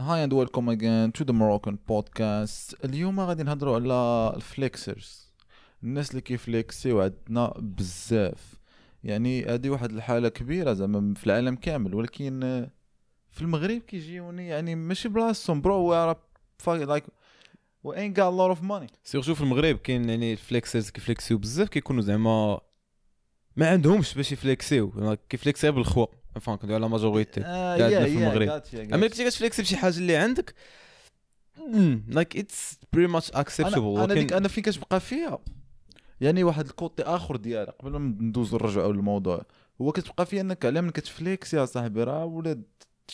Hi and welcome again to the Moroccan podcast اليوم غادي نهضروا على ال flexers. الناس اللي كي flexيو عندنا بزاف. يعني هذه واحد الحالة كبيرة زعما في العالم كامل ولكن في المغرب كيجيوني يعني ماشي بلاصتهم bro we like و ain't got a lot of money. surtout في المغرب كاين يعني ال flexers كي flexيو بزاف كيكونوا زعما ما عندهمش باش يفليكسيو كيفليكسيو بالخوا. فهم كندوي على majority yeah في المغرب. اما. كنتي كت flexي بشي حاجة اللي عندك؟ like it's pretty much acceptable أنا ديك أنا فين كتبقى فيها؟ يعني واحد ال côté آخر ديالها قبل ما ندوزو نرجعوا للموضوع. هو كتبقى فيها أنك على من كت flex يا صاحبي راه ولاد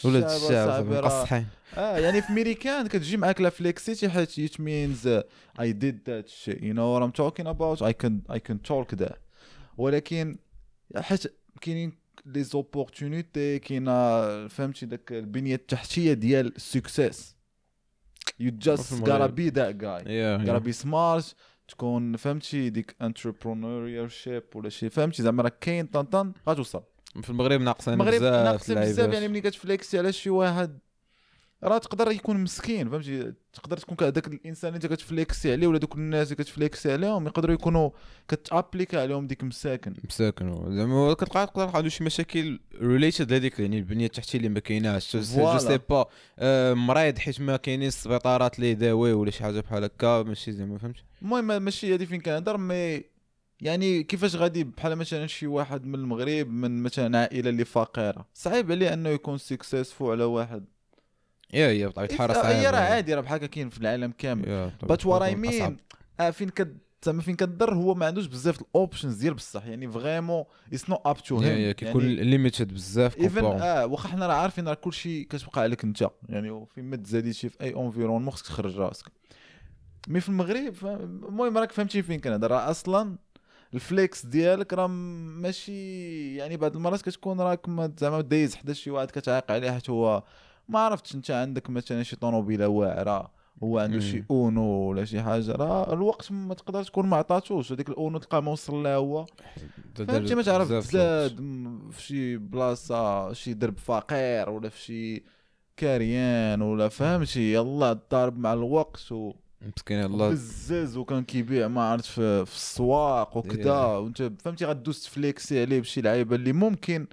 ولاد الشعب مقصحين. آه يعني في ميريكان كتجي معاك لا flexيتي حيت means uh, I did that shit. You know what I'm talking about? I can I can talk that. ولكن حيت كاينين لي zopportunités كاينة فهمتي داك البنيه التحتيه ديال ال success في المغرب. you just gotta be that guy. yeah gotta be smart. تكون فهمتي ديك entrepreneurship ولا شي فهمتي زعما راه كاين طنطن غتوصل في المغرب ناقصين المغرب بزاف ناقصين بزاف. يعني ملي كت flexي على شي واحد راه تقدر يكون مسكين فهمتي؟ تقدر تكون هذاك الإنسان اللي انت كت flexي عليه ولا دوك الناس اللي كت flexي عليهم يقدروا يكونوا كت appliquا عليهم ديك مساكن. مساكن زعما كتلقى تقدر عنده شي مشاكل related هذيك يعني البنية التحتية اللي ما كايناش. جو. سي با مريض حيت ما كاينين السبيطارات اللي يداوي ولا شي حاجة بحال هكا ماشي زعما فهمت المهم ماشي هذه فين كنهضر mais يعني كيفاش غادي بحال مثلا شي واحد من المغرب من مثلا عائلة اللي فقيرة؟ صعيب عليه إنه يكون successful على واحد. yeah yeah بطبيعة الحال راه. عادي راه بحال كاين في العالم كامل. but what I. مين فين كد زعما فين كضر هو ما عندوش بزاف ال options ديال بصح. يعني vraiment it's not up to ya كيكون limited بزاف even آه واخا حنا راه عارفين راه كلشي كتبقى عليك انت. يعني فين ما تزادي شي في أي environnement خصك تخرج راسك. mais في المغرب المهم راك فهمتي فين كنهضر راه أصلا ال flex ديالك راه ماشي يعني بعض المرات كتكون راك ما- زعما دايز حدا شي واحد كتعايق عليه حيت هو ما عرفتش انت عندك مثلا شي طوموبيله واعرة هو عنده. شي Uno ولا شي حاجة راه الوقت ما تقدر تكون ما عطاتوش هذيك ال Uno تلقى ما وصل لها هو. فهمتي؟ ما تعرف زاد في شي بلاصة شي درب فقير ولا في شي كاريان ولا فهمتي؟ يلا ضارب مع الوقت و مسكين الله بزاز وكان كيبيع ما عرفت في, في السواق وكذا Yeah. وانت فهمتي غدوز ت flexي عليه بشي لعيبة اللي ممكن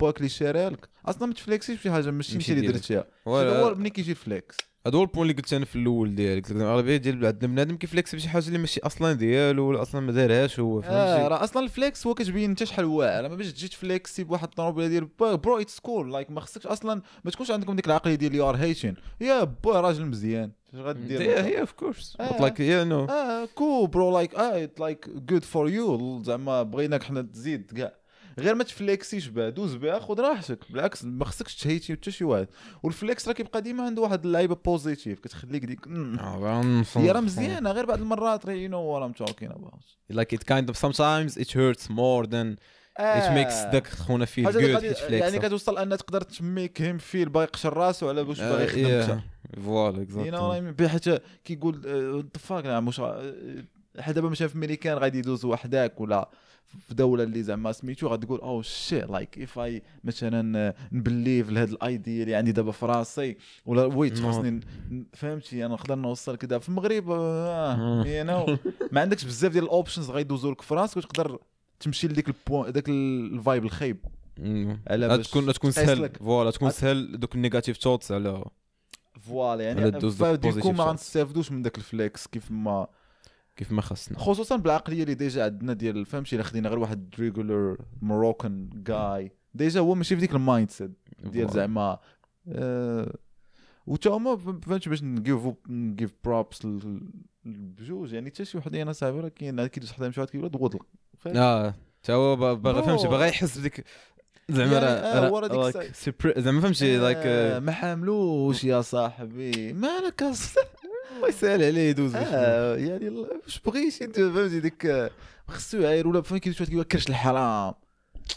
باك اللي شاريها لك. أصلا ما ت flexيش بشي حاجة ماشي انت اللي. درتيها. هو ملي كيجي ال flex هذا هو ال point اللي قلت أنا في الأول ديالك الاغلبيه ديال عندنا بنادم كي flex بشي حاجة اللي ماشي أصلا ديالو ولا أصلا ما دارهاش هو فهمتي؟ راه أصلا ال flex هو كتبين أنت شحال واعر ما باش تجي ت flexي بواحد الطوموبيله ديال با- bro it's cool like ما خصكش أصلا ما تكونش عندكم ديك العقلية ديال you are hating يا با راجل مزيان. اش غدير هي of course آه. like no آه كو bro like آه like good for you زعما بغيناك حنا تزيد كاع. غير ما ت flexيش بها دوز بها خذ راحتك. بالعكس ما خصكش ت hateي حتى شي واحد. وال flex راه كيبقى ديما عنده واحد اللعيبة positive كتخليك ديك مم. هي راه مزيانة. غير بعض المرات you know what I'm talking about like it kind of sometimes it hurts more than it makes داك خونا حيت flex يعني كتوصل ان تقدر ت make him feel باغي يقشر راسو على باش باغي يخدم voilà you know حيت كيقول اتفاق مش حدا دابا مثلا في ميريكان غادي يدوز وحدك ولا في دولة اللي زعما سميتو غادي تقول أو شي like if I مثلا ن believe لهاد ال idea اللي عندي دابا في راسي ولا wait. خاصني فهمتي أنا نقدر نوصل كذا في المغرب. you know ما عندكش بزاف ديال ال options غيدوزوا لك في راسك وتقدر تمشي لديك ال point داك ال vibe الخايب. على تكون تكون سهل. voilà تكون سهل دوك ال negative thoughts على voilà يعني فديكو ما. غنستافدوش من داك ال flex كيف ما كيف ما خصنا خصوصا بالعقلية اللي déjà عندنا ديال فهمتي؟ إلا خدينا غير واحد regular Moroccan جاي déjà هو ماشي في ديك ال mindset ديال. زعما آه وتا هما فهمتي؟ باش ن give ن give props بجوج يعني حتى شي وحدة أنا صاحبي راه كاين كيدوز حدا يمشي واحد كيقول غدل فاهم؟ آه تا هو با- باغي. فهمتي باغي يحس بديك زعما راه آه، هو راه زعما فهمتي آه، like ما حاملوش يا صاحبي مالك الله يسهل عليه يدوز آه يعني واش بغيتي أنت فهمتي ديك آه، خصو يعاير ولا فهمتي واحد كيقول كرش الحرام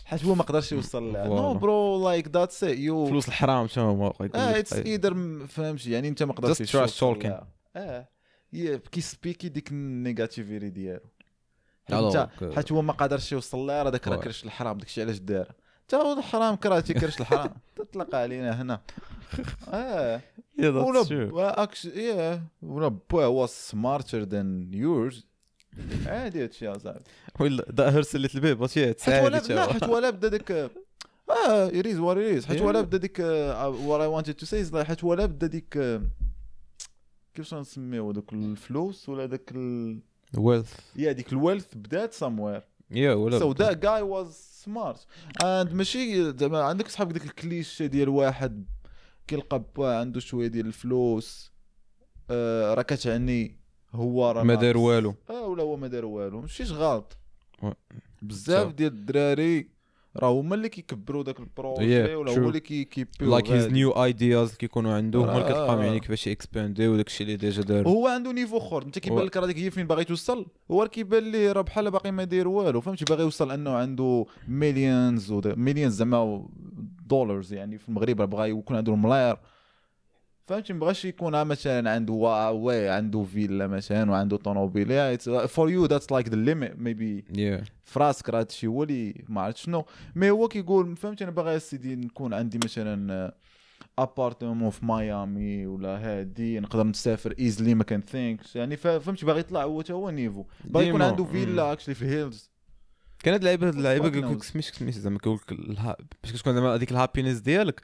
حيت هو ما قدرش يوصل لها no. bro like that's you فلوس الحرام شنو هو آه it's. either فهمتي يعني أنت ما قدرتش. لها. آه هي كي speak ي ديك ال negativity ديالو que- حيت هو ما قدرش يوصل لها راه داك راه. كرش الحرام داكشي علاش دار تا هو الحرام كرهتي كرش الحرام. تطلق علينا هنا. آه. ولا true. اكش يا ولا بوا هو سمارتر ذان يورز عادي هادشي اصاحبي ولا دا هرس اللي تلبيه باتي حيت ولا تساعد لا حيت ولا بدا ديك آه يريز وات يريز حيت. ولا بدا ديك وات اي wanted تو سي حيت ولا بدا ديك آه، كيفاش نسميو دوك الفلوس ولا داك ال... wealth yeah ديك ال wealth بدات somewhere. yeah ولا so the guy was smart and ماشي زعما عندك صحاب ديك الكليشيه ديال واحد كيلقى با عنده شوية ديال الفلوس آه راه كتعني هو راه ما دار والو. آه ولا هو ما دار والو. ماشيش غلط. بزاف. ديال الدراري راه هما اللي كيكبروا داك ال projet ولا. هو اللي كي- كيبيو like his. new ideas كيكونوا عنده هما اللي آه، كتلقاهم. يعني كيفاش expand يو داك الشيء اللي déjà دار هو عنده niveau اخر انت كيبان لك راه ديك هي فين باغي توصل هو كيبان ليه راه بحال باقي ما داير والو فهمتي باغي يوصل انه عنده millions millions زعما dollars يعني في المغرب راه بغا يكون عنده الملاير فهمتي؟ ما بغاش يكون مثلا عنده وا- oui عنده فيلا مثلا وعنده طوموبيل for you that's like the limit maybe في راسك راه هادشي هو اللي ما عرفت شنو. mais هو كيقول فهمتي أنا باغي سيدي نكون عندي مثلا appartement في ميامي ولا هادي نقدر نسافر easily ما كان things يعني فهمتي باغي يطلع هو تا هو niveau. باغي يكون. عنده. فيلا actually في ال hills كانت لعيبة اللعيبه Fuck كيقول لك. سميتو سميتو زعما كيقول لك باش كتكون زعما هذيك ال happiness ديالك.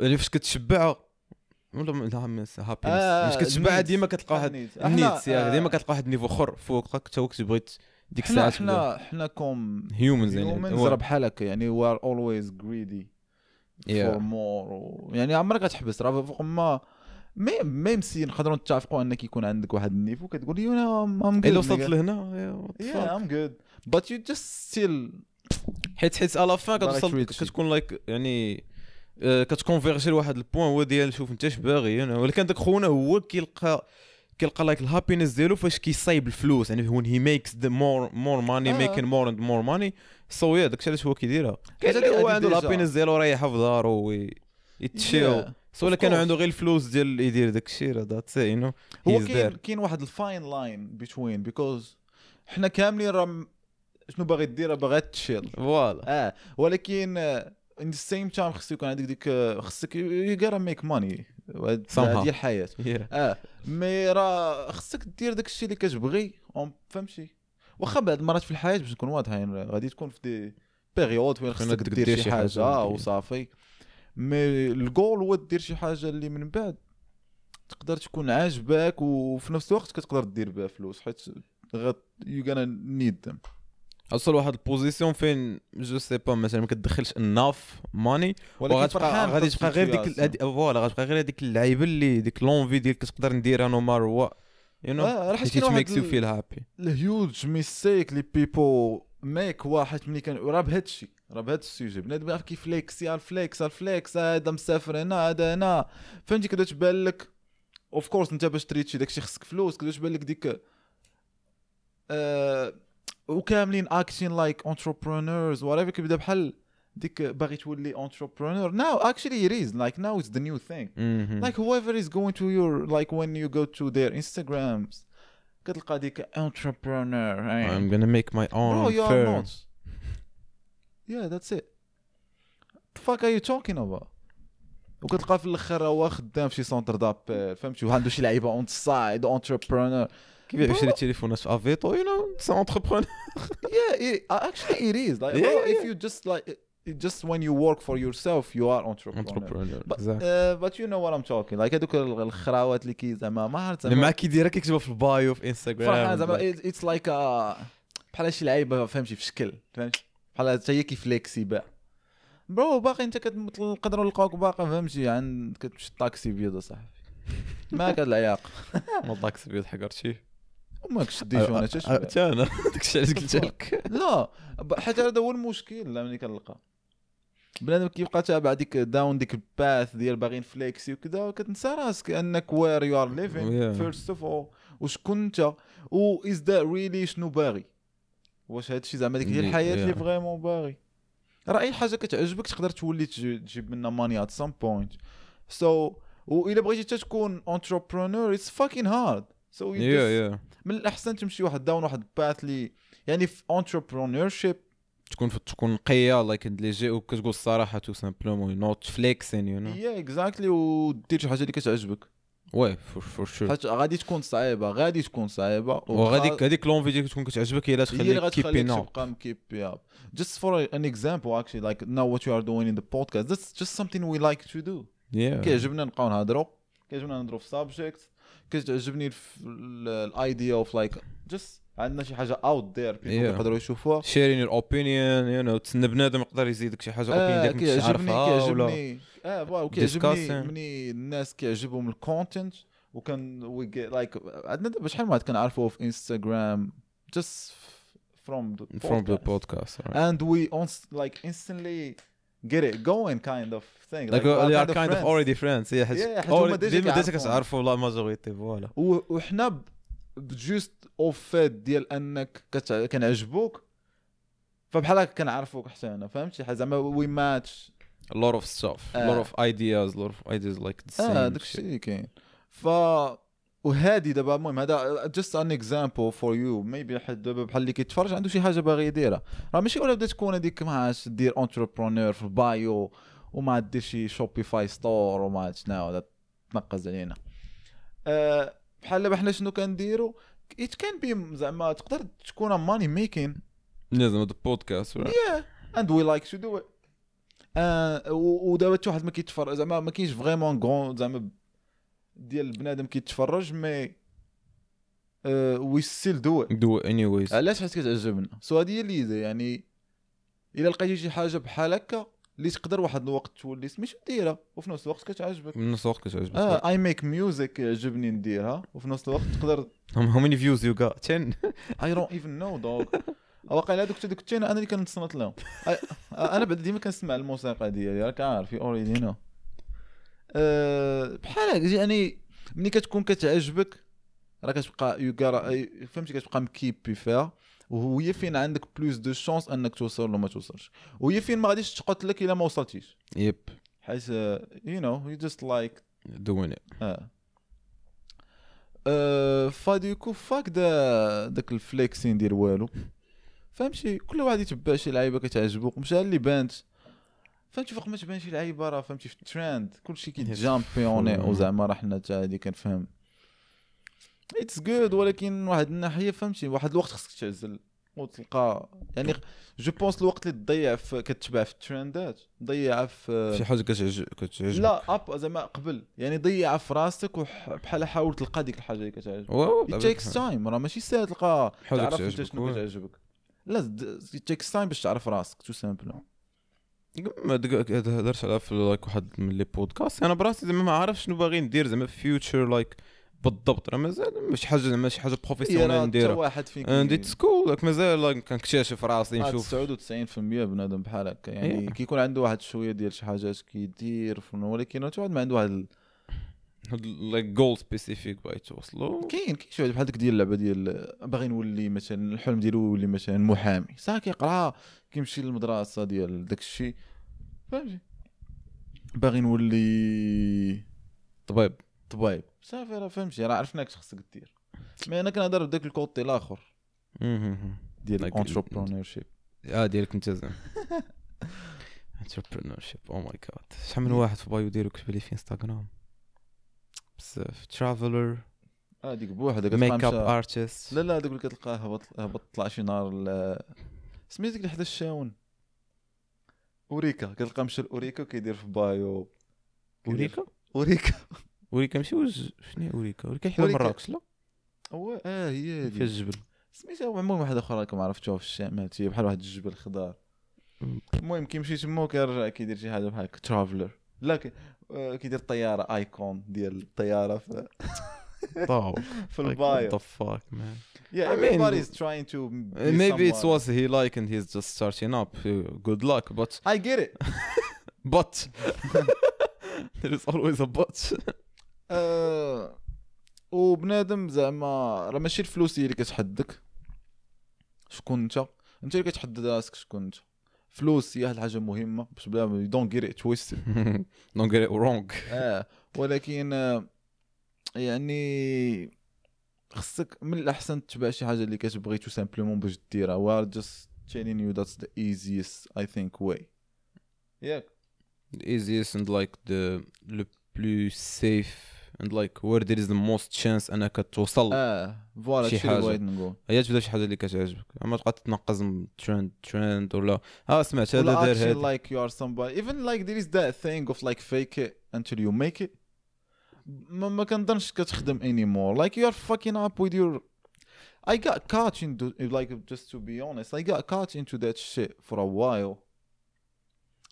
يعني فاش كتشبع ولا م- لا happiness آه، فاش كتشبع needs. ديما كتلقى واحد. إحنا- ال needs آه، ديما كتلقى واحد ال niveau اخر فوقك حتى هو كتبغي ديك الساعة حنا حنا comme humans يعني humans راه بحال هكا يعني we are always greedy Yeah. for more يعني عمرك غتحبس راه فوق ما même même si نقدروا نتفقوا أنك يكون عندك واحد ال niveau كتقول yo I'm I'm إلا وصلت لهنا yeah I'm good. But you just still حيت حيت على فان باغي كتوصل. كتكون like يعني آه، كت converge ي لواحد ال point هو ديال شوف انت اش باغي يعني ولكن داك خونا هو كيلقى كيلقى like ال happiness ديالو فاش كيصايب الفلوس. يعني he makes the more more money آه. making more and more money. so yeah داكشي علاش هو كيديرها. اللي هو عنده. ال happiness ديالو رايحه في دارو ي chill. Yeah. so الا Of كان course. عنده غير الفلوس ديال يدير داكشي راه that's you know هو كاين كاين واحد ال fine line between because حنا كاملين راه شنو باغي دير؟ باغي ت chill. voilà آه ولكن in the same time خصك يكون عندك ديك خصك you gotta make money. هذه الحياة. Yeah. آه mais راه خصك دير داك الشيء اللي كتبغي. أم- فهمتي؟ واخا بعض المرات في الحياة باش نكون واضحين غادي تكون في des périodes وين خصك دير شي حاجة. حاجة. آه، وصافي. mais ال goal هو دير شي حاجة اللي من بعد تقدر تكون عاجباك وفي نفس الوقت كتقدر دير بها فلوس حيت you gonna need them اوصل واحد ال position فين؟ je sais pas مثلا ما كتدخلش enough money وغتبقى غادي تبقى غير ديك voilà غتبقى غير هذيك اللعيبة اللي ديك l'envie ديالك كتقدر نديرها no more وا you know آه راه حيت makes you feel happy ال huge mistake لي people make واحد ملي كان راه بهذا الشيء راه بهذا ال sujet. بنادم flex yeah ال flex ال flex هذا مسافر هنا هذا هنا. فهمتي كدا تبان لك؟ of course انت باش ت reach ي داكشي خصك فلوس كدا تبان لك ديك آه وكاملين اكشن لايك انتربرونورز ورايفر كيبدا بحال ديك باغي تولي انتربرونور ناو اكشلي it is like now it's the new thing like whoever is going to your like when you go to their instagrams كتلقى ديك entrepreneur eh? I'm gonna make my bro own you are firm not yeah that's it the fuck are you talking about وكتلقى في الاخر هو خدام في شي سونتر دابيل فهمتي وعنده شي لعيبه اون سايد entrepreneur كيبيع بشري تليفونات في افيتو you know c'est entrepreneur yeah it, actually it is. Like Yeah, bro, yeah, if you just like it just when you work for yourself you are entrepreneur. entrepreneur but, uh, but you know what I'm talking. Like هذوك الخراوات اللي كي زعما ما عرفت زعما معاك كيديرها كيكتبها في ال bio في انستغرام زعما it's like بحال شي لعيبة فهمتي في شكل فهمتي؟ بحال حتى هي كي flex ي باع bro باقي انت كنقدروا نلقاوك باقي فهمتي؟ عند كتمشي الطاكسي بيض صاحبي. ماك هاد العياق. ما طاكس بيض حق وما كتشديش وأنا تشبع حتى أنا داكشي علاش قلت لك. لا حيت هذا هو المشكل لا ملي كنلقى. بنادم كيبقى تابع ديك down ديك ال path ديال باغي ن flex ي وكذا كتنسى راسك أنك where you are living. first of all وشكون أنت؟ و is the really شنو باغي؟ واش هادشي زعما ديك هي Yeah, الحياة اللي. vraiment باغي؟ راه أي حاجة كتعجبك تقدر تولي تج- تجيب منها money at some point so والا بغيتي حتى تكون entrepreneur it's fucking hard so yeah yeah من الأحسن تمشي واحد down واحد path اللي يعني في entrepreneurship تكون تكون نقيه like ليجي وكتقول الصراحة tout simplement not flexing you know yeah exactly ودير شي حاجة اللي كتعجبك. oui for sure حيت غادي تكون صعيبة غادي تكون صعيبة وغاديك هذيك l'envie ديالك تكون كتعجبك هي اللي تخليك keeping up تبقى مكيبي up just for an example actually like now what you are doing in the podcast that's just something we like to do. Yeah. كيعجبنا نبقاو نهضروا كيعجبنا نهضروا في subjects كتعجبني ال idea of like just عندنا شي حاجة out there يقدروا يشوفوها sharing your opinion you know تسنى بنادم يقدر يزيدك شي حاجة opinion ديالك كيعجبني كيعجبني آه voilà كيعجبني مني الناس كيعجبهم ال content وكان we like عندنا دابا شحال من واحد كنعرفوه في انستغرام just from the podcast. from the podcast right. and we on, like instantly get it going kind of thing like, like we are kind of, of already friends yeah حيت yeah, already ديما ديما كتعرفوا la majorité voilà وحنا juste au fait ديال انك كنعجبوك فبحال هكا كنعرفوك حتى أنا فهمتي زعما oui match a lot of stuff a lot of ideas a lot of ideas like the same آه داكشي اللي كاين ف وهادي دابا المهم هذا just an example for you maybe حد دابا بحال اللي كيتفرج عنده شي حاجة باغي يديرها. راه ماشي ولا بدا تكون هذيك ما دير entrepreneur في ال bio وما دير شي Shopify store وما عرفت شنو تنقز علينا. أه بحال دابا حنا شنو كنديروا it can be زعما تقدر تكون money making لازم هذا podcast yeah and we like to do it ودابا حتى واحد ما كيتفرج زعما ما كاينش vraiment grand زعما ديال بنادم كيتفرج mais we still do do anyways علاش؟ حيت كتعجبنا so هذه هي اللي يعني إلا لقيتي شي حاجة بحال هكا اللي تقدر واحد الوقت تولي سميتو ديرها وفي نفس الوقت كتعجبك. في نفس الوقت كتعجبك. آه I make music يعجبني نديرها وفي نفس الوقت تقدر how many views you got 10 I don't even know dawg واقيلا هذوك هذوك أنا اللي كنتصنت لهم. أنا بعد ديما كنسمع الموسيقى ديالي راك عارف already no بحال يعني ملي كتكون كتعجبك راه كتبقى you فهمتي؟ كتبقى مكيبي فيها وهي فين عندك plus de chance أنك توصل ولا ما توصلش. وهي فين ما غاديش تقتلك إلا ما وصلتيش. yep حيت you know you just like doing. it آه أه فاديكو فاك دا داك ال flexing ديال والو. فهمتي؟ كل واحد يتبع شي لعيبة كتعجبو. مشى اللي بانت. فهمتي فوق ما تبان شي لعيبه راه فهمتي في الترند كلشي كيتجامبيوني وزعما راه حنا حتى هادي كنفهم. it's good ولكن واحد الناحية فهمتي واحد الوقت خصك تعزل وتلقى. يعني جو بونس الوقت اللي تضيع في كتبع في الترندات ضيعها في شي حاجة كتعجب كتعجبك. لا اب زعما قبل. يعني ضيعها في راسك وبحال حاول تلقى ديك الحاجة اللي كتعجبك. takes time راه ماشي ساهل تلقى تعرف انت شنو كتعجبك. لا takes time باش تعرف راسك tout simple ما هضرت على في like واحد من les podcasts أنا براسي زعما ما عارف شنو باغي ندير زعما في future like بالضبط. راه مازال ماشي حاجة زعما شي حاجة professionnel نديرها. واحد فيك and it's cool مازال كنكتشف راسي نشوف. 99% بنادم بحال هكا. يعني كيكون عنده واحد شوية ديال شي حاجات كيدير ولكن واحد ما عنده واحد like goal spécifique باغي توصلو. كاين كاين شي واحد بحال ديك ديال اللعبة ديال باغي نولي مثلا الحلم ديالو يولي مثلا محامي. صح كيقرأ كيمشي للمدرسة ديال داك الشيء. فهمتي؟ باغي نولي طبيب. طبيب. صافي راه فهمتي. راه عرفناك خصك دير mais أنا كنهضر بداك ال côté الآخر. ديال ال entrepreneurship آه ديالك انت زعما entrepreneurship oh my God شحال من واحد في bio ديالو كتب لي في انستغرام بزاف. traveler آه ديك بوحدها makeup artist لا لا هذوك اللي كتلقاه هبط هبط طلع شي نهار سميت ديك اللي حدا الشاون. أوريكا. كتلقى مشى لأوريكا كيدير في bio. أوريكا؟ أوريكا. أوريكا ماشي was شنو أوريكا؟ أوريكا حدا مراكش لا؟ هو آه هي في الجبل سميتها المهم واحدة أخرى راكم عرفتوها في الشام هي بحال واحد الجبل خضار. المهم كيمشي تما كيرجع كيدير شي حاجة بحال traveler لا كيدير طيارة ايكون ديال الطيارة في في البايو What the fuck man. Yeah, everybody's trying to maybe it was he like and he's just starting up. Good luck but I get it. but. There is always a but. وبنادم زعما راه ماشي الفلوس هي اللي كتحدك شكون انت انت اللي كتحدد راسك شكون انت فلوس هي واحد الحاجة مهمه باش بلا don't get twist don't get wrong آه ولكن يعني خصك من الاحسن تتبع شي حاجة اللي كتبغي tout simplement باش ديرها و just telling you that's the easiest I think way ياك the easiest and like the le plus safe and like where there is the most chance انك توصل آه voilà شي حاجة. بغيت نقول هي تبدا شي حاجة اللي كتعجبك اما تبقى تتنقز من trend trend ولا آه سمعت هذا دار هذا like you are somebody even like there is that thing of like fake it until you make it ما, ما كنظنش كتخدم anymore like you are fucking up with your I got caught into like just to be honest I got caught into that shit for a while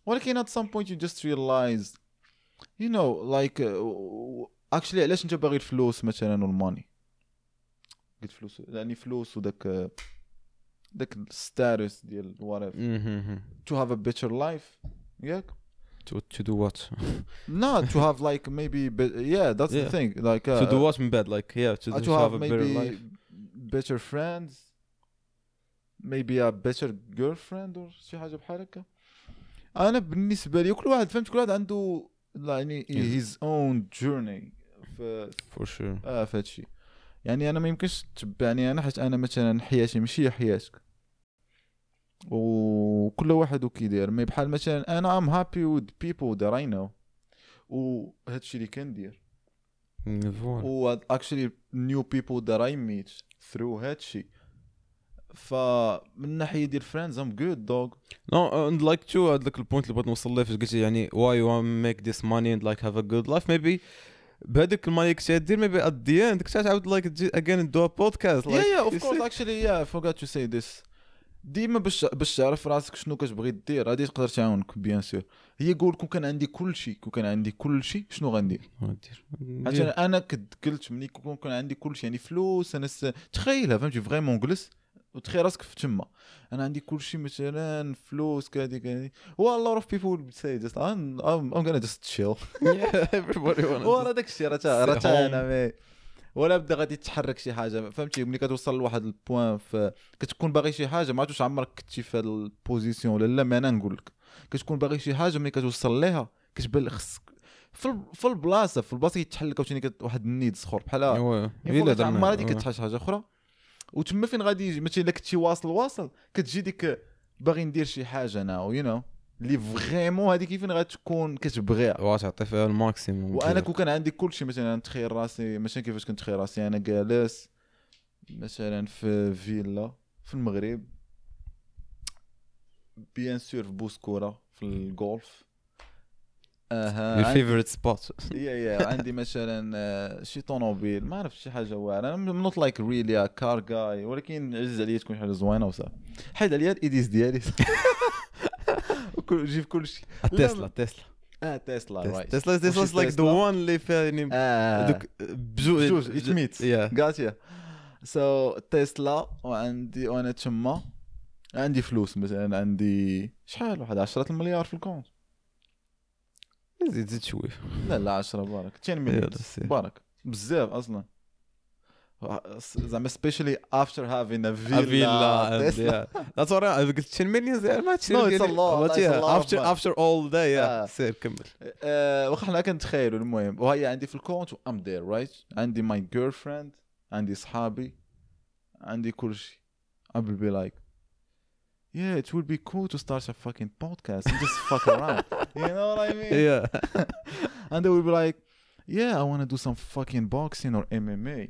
ولكن at some point you just realize you know like uh, actually علاش انت باغي الفلوس مثلا والماني قلت فلوس يعني فلوس وداك داك الستاتس ديال whatever مهم. to have a better life ياك to to do what not to have like maybe be- yeah that's Yeah. the thing like uh, to do what من بعد like yeah to, uh, to to have have a better maybe life better friends maybe a better girlfriend or شي حاجه بحال هكا انا بالنسبه لي كل واحد فهمت كل واحد عنده يعني Yeah. his own journey في for sure اه في هادشي يعني انا ما يمكنش تتبعني انا حيت انا مثلا حياتي ماشي هي حياتك وكل واحد وكيدير يعني mais بحال مثلا أنا I'm happy with people that I know وهذا الشيء اللي كندير voilà. و actually new people that I meet through هادشي الشيء فمن ناحية ديال friends I'm good dawg no and like to هاد لك ال point اللي بغيت نوصل ليه فاش قلت يعني why you make this money and like have a good life maybe بهذيك المايك شي دير maybe at the end كنت عاود like again دو podcast yeah yeah of course actually yeah forgot to say this ديما باش باش تعرف راسك شنو كتبغي دير غادي تقدر تعاونك bien sûr هي قول كون كان عندي كل شيء كون كان عندي كل شيء شنو غندير؟ غندير. Yeah. أنا قلت ملي كون كان عندي كل شيء يعني فلوس أنا س... تخيلها فهمتي vraiment جلس وتخيل راسك في تما. أنا عندي كل شيء مثلا فلوس كادي كادي و a lot of people will say just I'm, I'm, I'm gonna just chill. Yeah. Everybody wanna ورا داك الشيء راه راه. أنا mais. ولا بدا غادي تحرك شي حاجة فهمتي؟ ملي كتوصل لواحد ال point ف كتكون باغي شي حاجة ما عرفتش عمرك كنتي في هاد ال position ولا لا ما أنا نقول لك. كتكون باغي شي حاجة ملي كتوصل ليها كتبان خصك. في ال- في البلاصة في البلاصة كيتحل عاوتاني واحد ال need اخر بحال أيوا إلا تعمر هذيك كتحل شي حاجة أخرى. وتما فين غادي يجي؟ مثلا إلا كنتي واصل واصل كتجي ديك باغي ندير شي حاجة أنا you know اللي vraiment هذيك فين غتكون كتبغيها. وتعطي فيها ال maximum وأنا كون كان عندي كل شيء مثلا نتخيل راسي مثلا كيفاش كنت نتخيل راسي أنا جالس مثلا في فيلا في المغرب bien sûr في بوسكورة في الجولف أها your عندي- favorite spot. yeah yeah عندي مثلا آه، شي طوموبيل ما عرفت شي حاجة واعرة. أنا not like really car guy ولكن عز عليا تكون حاجة زوينة وصافي. حيد عليا الإيديز ديالي. جيب كل شيء تسلا تسلا آه تسلا تسلا تسلا لايك ذا؟ وان اللي فيها يعني بجوج ات ميت يا جاتيا سو تسلا وعندي وأنا تما عندي فلوس مثلا عندي شحال؟ واحد 10 المليار في الكونت. زيد زيد شوي لا لا 10 بارك. 10 يا مليون. بارك. بزاف أصلا. زعما specially after having a villa فيلا تسلا that's what قلت 10 مليون زي ما تشري No, it's a lot, it's a lot of افتر money. after all that yeah آه. سير كمل آه، واخا حنا كنتخيلوا المهم. وهي عندي في ال compte um دير right عندي my girlfriend عندي صحابي عندي كل شيء. I will be like yeah it will be cool to start a fucking podcast and just fuck around. You know what I mean? yeah and they will be like yeah I want to do some fucking boxing or MMA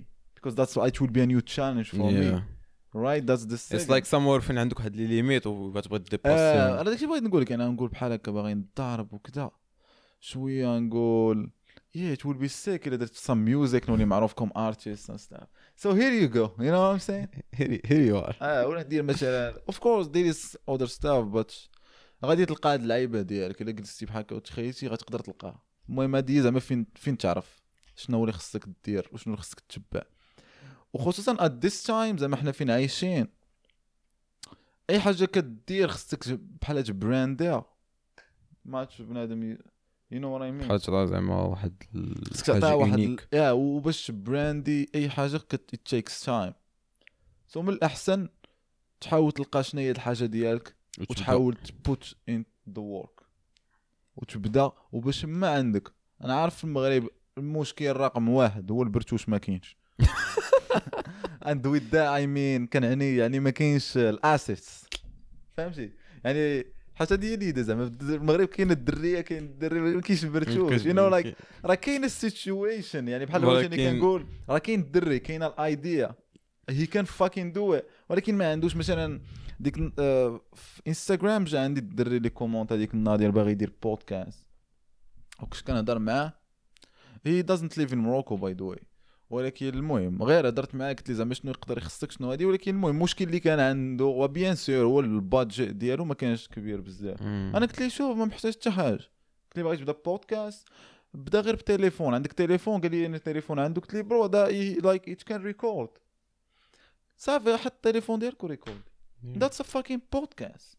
because that's it will be a new challenge for me. Right? That's the it's second. like somewhere فين عندك واحد les limites وكتبغي آه، ت dépasser أنا داكشي بغيت نقول لك أنا نقول بحال هكا باغي نضارب وكذا. شوية نقول yeah it will be sick الا درت some music نولي معروف comme artist and stuff. So here you go. You know what I'm saying? here you are آه ولا ندير مثلا of course there is other stuff but غادي تلقى هاد اللعيبة ديالك. إلا جلستي بحال هكا وتخيلتي غتقدر تلقاها المهم هادي زعما فين فين تعرف؟ شنو اللي خصك دير وشنو اللي خصك تتبع وخصوصا at this time زعما حنا فين عايشين. أي حاجة كدير خصك بحال ت brandiha ما عرفتش بنادم ي... you know what I mean. بحال تعطي زعما واحد خصك تعطيها حاجة واحد yeah وباش brandi أي حاجة كت it takes time. so من الأحسن تحاول تلقى شنو هي الحاجة ديالك وتحاول ت put in the work وتبدأ وباش ما عندك. أنا عارف في المغرب المشكل رقم واحد هو البرتوش ما كاينش. and with that I mean كنعني يعني ما كاينش ال assets. فهمتي؟ يعني حتى ديالي زعما. في المغرب كاين الدرية كاين الدري ما كاينش البرتوش you know like راه كاين ال situation. يعني بحال ولكن كنقول راه كاين الدري كاين ال idea. هي كان fucking do ولكن ما عندوش مثلا ديك آه، في انستغرام جا عندي الدري لي comment هذيك النهار باغي يدير بودكاست وكنت كنهضر معاه. he doesn't live in Morocco by the way ولكن المهم غير هضرت معاه قلت لي زعما شنو يقدر يخصك شنو هادي ولكن المهم المشكل اللي كان عنده و bien sûr هو ال budget ديالو ما كانش كبير بزاف. أنا قلت لي شوف ما محتاج حتى حاجة. قلت لي بغيت تبدا بودكاست بدا غير بتليفون. عندك تليفون؟ قال لي أنا التليفون عنده. قلت لي bro دا like it can record صافي حط التليفون ديالك و record. that's a fucking podcast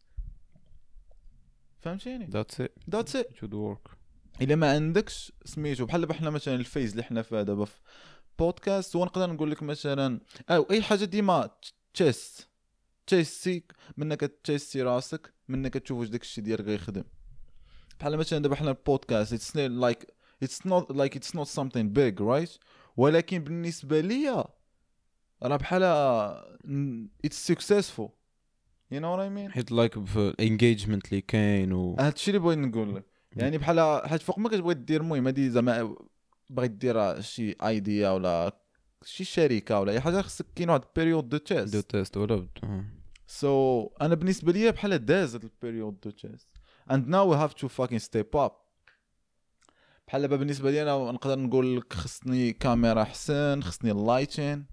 فهمتيني؟ that's it that's it should work إلا ما عندكش سميتو بحال دابا حنا مثلا ال phase اللي حنا فيها دابا في بودكاست هو نقدر نقول لك مثلا أو أي حاجة ديما test تيستي منك تيستي راسك منك تشوف واش داك الشيء ديالك غيخدم. بحال مثلا دابا حنا ال podcast it's like it's not like it's not something big right ولكن بالنسبة ليا راه بحال it's successful you know what I mean حيت like ال engagement اللي كاين و هادشي اللي بغيت نقول لك. يعني بحال حيت فوق ما كتبغي دير المهم هادي زعما بغيت دير شي idea ولا شي شركة ولا أي حاجة خصك كاين واحد période de test de test ولا سو so, أنا بالنسبة ليا بحال داز هاد ال période de test and now we have to fucking step up بحال دابا بالنسبة لي أنا نقدر نقول لك خصني كاميرا احسن خصني ال lighting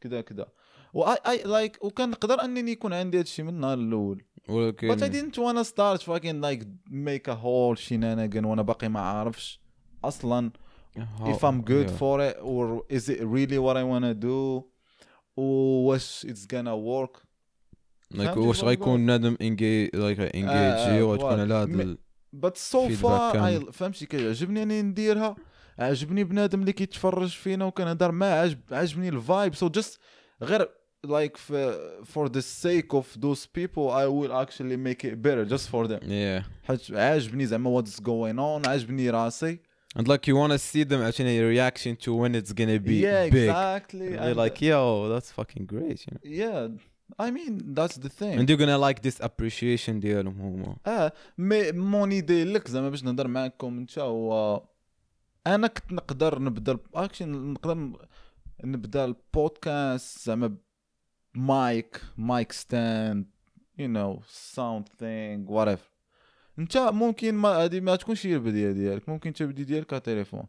كذا كذا و I like وكان نقدر أنني يكون عندي هادشي من النهار الأول. ولكن but I didn't wanna start fucking like make a whole shenanigan وأنا باقي ما عارفش أصلا. If I'm good yeah. for it or is it really what I wanna do واش it's gonna work like واش غيكون نادم انجي لايك انجيجي وتكون على Feedback far كامل. I فهمتي كيعجبني اني نديرها عجبني بنادم اللي كيتفرج فينا وكنهضر معاه عجب عجبني الفايب so just غير like for, for the sake of those people I will actually make it better just for them yeah حيت عاجبني زعما what's going on عاجبني راسي and like you want to see them actually reaction to when it's gonna be yeah big exactly they're and- like yo that's fucking great you know yeah I mean that's the thing and you're gonna like this appreciation ديالهم هما اه مي مون ايدي لك زعما باش نهضر معاكم انت هو انا كنت نقدر نبدا اكشن نقدر ن- نبدا البودكاست زعما مايك مايك ستاند يو نو ساوند ثينغ وات ايفر انت ممكن ما هذه ما تكونش هي البدايه ديالك ممكن تبدي ديالك تليفون.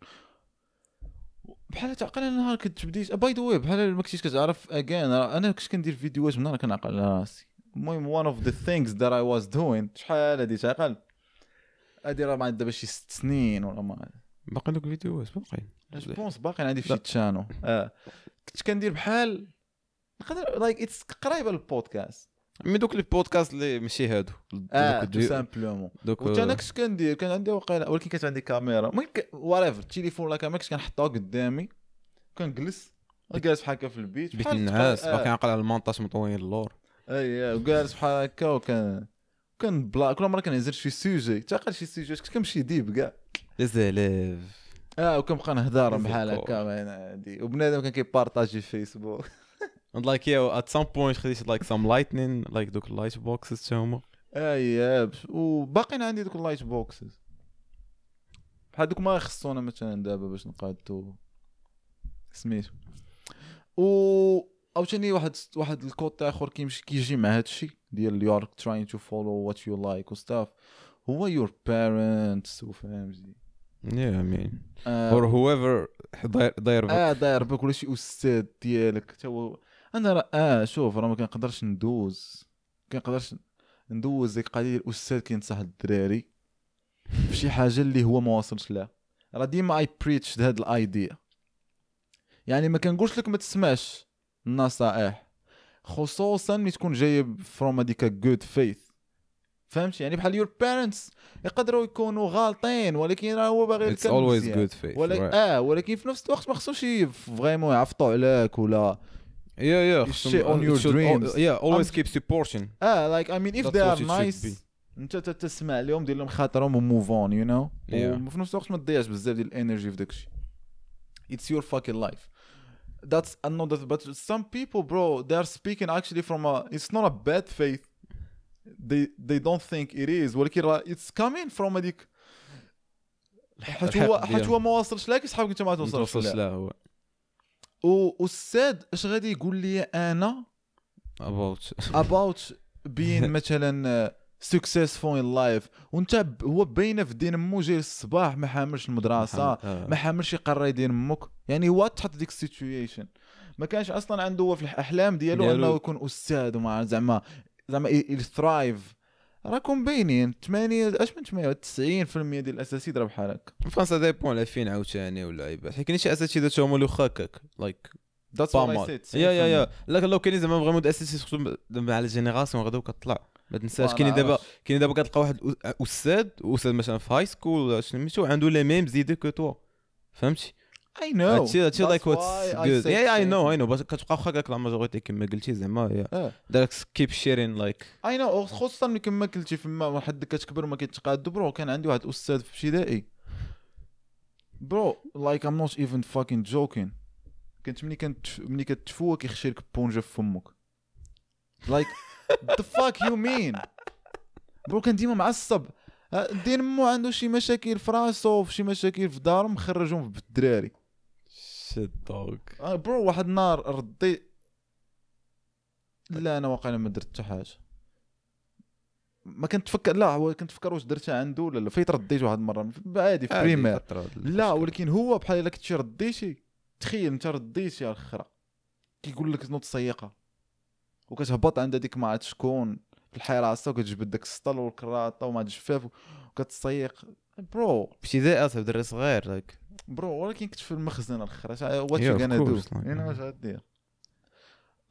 بحال تعقل أنا نهار كنت بديت by the way بحال ما كنتيش كتعرف اجين أنا كنت كندير فيديوهات من نهار كنعقل على راسي. المهم one of the things that I was doing شحال هادي تعقل؟ هادي راه ما دابا شي ست سنين ولا ما باقي لك فيديوهات باقيين. je pense باقي عندي في. شي تشانو آه. كنت كندير بحال نقدر like it's قريبه للبودكاست mais دوك البودكاست اللي ماشي هادو. آه دي- simplement. دوك وانت أنا كنت كندير كان عندي وقيله ولكن كانت عندي كاميرا. المهم whatever التليفون ولا كاميرا كنت كنحطها قدامي. كنجلس. جالس بحال هكا في البيت بيت النعاس باقي عاقل على المونتاج مطوين اللور. أي وجالس بحال هكا وكان كان بلا كل مرة كنهزر شي سوجي تعقل شي سوجي كنت كنمشي deep كاع. ليزاليف آه وكنبقى نهضر بحال. هكا هادي وبنادم كان كيبارطاجي في فيسبوك and like yeah at some point خديت like some lighting like دوك ال light boxes تا هما اي وباقيين عندي دوك ال light boxes بحال دوك ما يخصونا مثلا دابا باش نقادو سميتو. و عاوتاني واحد واحد ال côté اخر كيمشي كيجي مع هادشي ديال you are trying to follow what you like و stuff هو your parents وفهمتي mean. آه، or whoever داير داير بك. آه داير بك ولا شي أستاذ ديالك. تا هو أنا راه آه شوف راه ما كنقدرش ندوز. كنقدرش ندوز ديك القضية ديال الاستاذ كينصح الدراري في شي حاجة اللي هو ما واصلش لها. راه ديما I preach هاد ال idea. يعني ما كنقولش لك ما تسمعش النصائح خصوصا ملي تكون جايب from هذيك good faith فهمتي؟ يعني بحال your parents يقدروا يكونوا غالطين ولكن راه هو باغي it's يركب always good faith right. آه ولكن في نفس الوقت ما خصوش فريمون يعفطوا عليك ولا yeah yeah You خصهم- shit on it your should al- dreams. yeah always I'm- keep supporting اه لايك اي مين اف That's ذي what ار it should نايس be. انت ت- تسمع لهم دير لهم خاطرهم وموف اون يو نو Yeah. وفي نفس الوقت ما تضيعش بزاف ديال الانرجي في داكشي اتس يور fucking لايف that's another but some people bro they are speaking actually from a it's not a bad faith they they don't think it is ولكن راه it's coming from هذيك حيت هو حيت هو ما واصلش لك صحابك انت ما توصلش لا هو واستاذ اش غادي يقول لي أنا about. about being مثلا successful in life وانت هو باينة في دين أمو جاي الصباح ما حاملش المدرسة آه. ما حاملش يقرا يدين أمك. يعني هو تحط ديك ال situation ما كانش أصلا عنده هو في الأحلام ديالو, ديالو أنه يكون أستاذ وما زعما زعما ي thrive. راكم باينين. 8 اش من 8 90% ديال الاساتذه راه بحال هكا enfin ça dépend فين عاوتاني ولا عيبات حيت كاين شي اساتذه هما اللي واخا هكاك like that's what yeah yeah yeah لا لو كاين زعما vraiment اساتذه مع ال génération غدا كطلع. ما تنساش كاين دابا كاين دابا كتلقى واحد أستاذ أستاذ مثلا في high school ولا سميتو عنده les mêmes idées que toi فهمتي؟ I know هادشي هادشي like what's good yeah I know I know بس كتبقى واخا هكاك la majorité كما قلتي زعما داك keep sharing like I know خصوصا كما قلتي فما واحد كتكبر وما كيتقاد bro كان عندي واحد الاستاذ في ابتدائي bro like I'm not even fucking joking كنت ملي كنت ملي كتفوق كيخشي لك بونجا في فمك like the fuck you mean bro كان ديما معصب دين مو عنده شي مشاكل في راسو شي مشاكل في دارهم مخرجهم في shit dawg آه bro واحد النهار ردي. لا أنا واقع ما درت حتى حاجة. ما كنت تفكر لا هو كنت تفكر واش درتها عنده ولا لا. فايت رديت واحد المره عادي في primaire لا ولكن هو بحال إلا كنتي رديتي تخيل أنت رديتي على كيقول لك نوض سيقه وكتهبط عند هذيك ما عرفت شكون. في الحراسة وكتجبد داك السطل والكراطه وما الجفاف وكتصيق. bro. ابتدائي في دري صغير like bro ولكن كنت في المخزن الآخر what you gonna do أنا واش غدير؟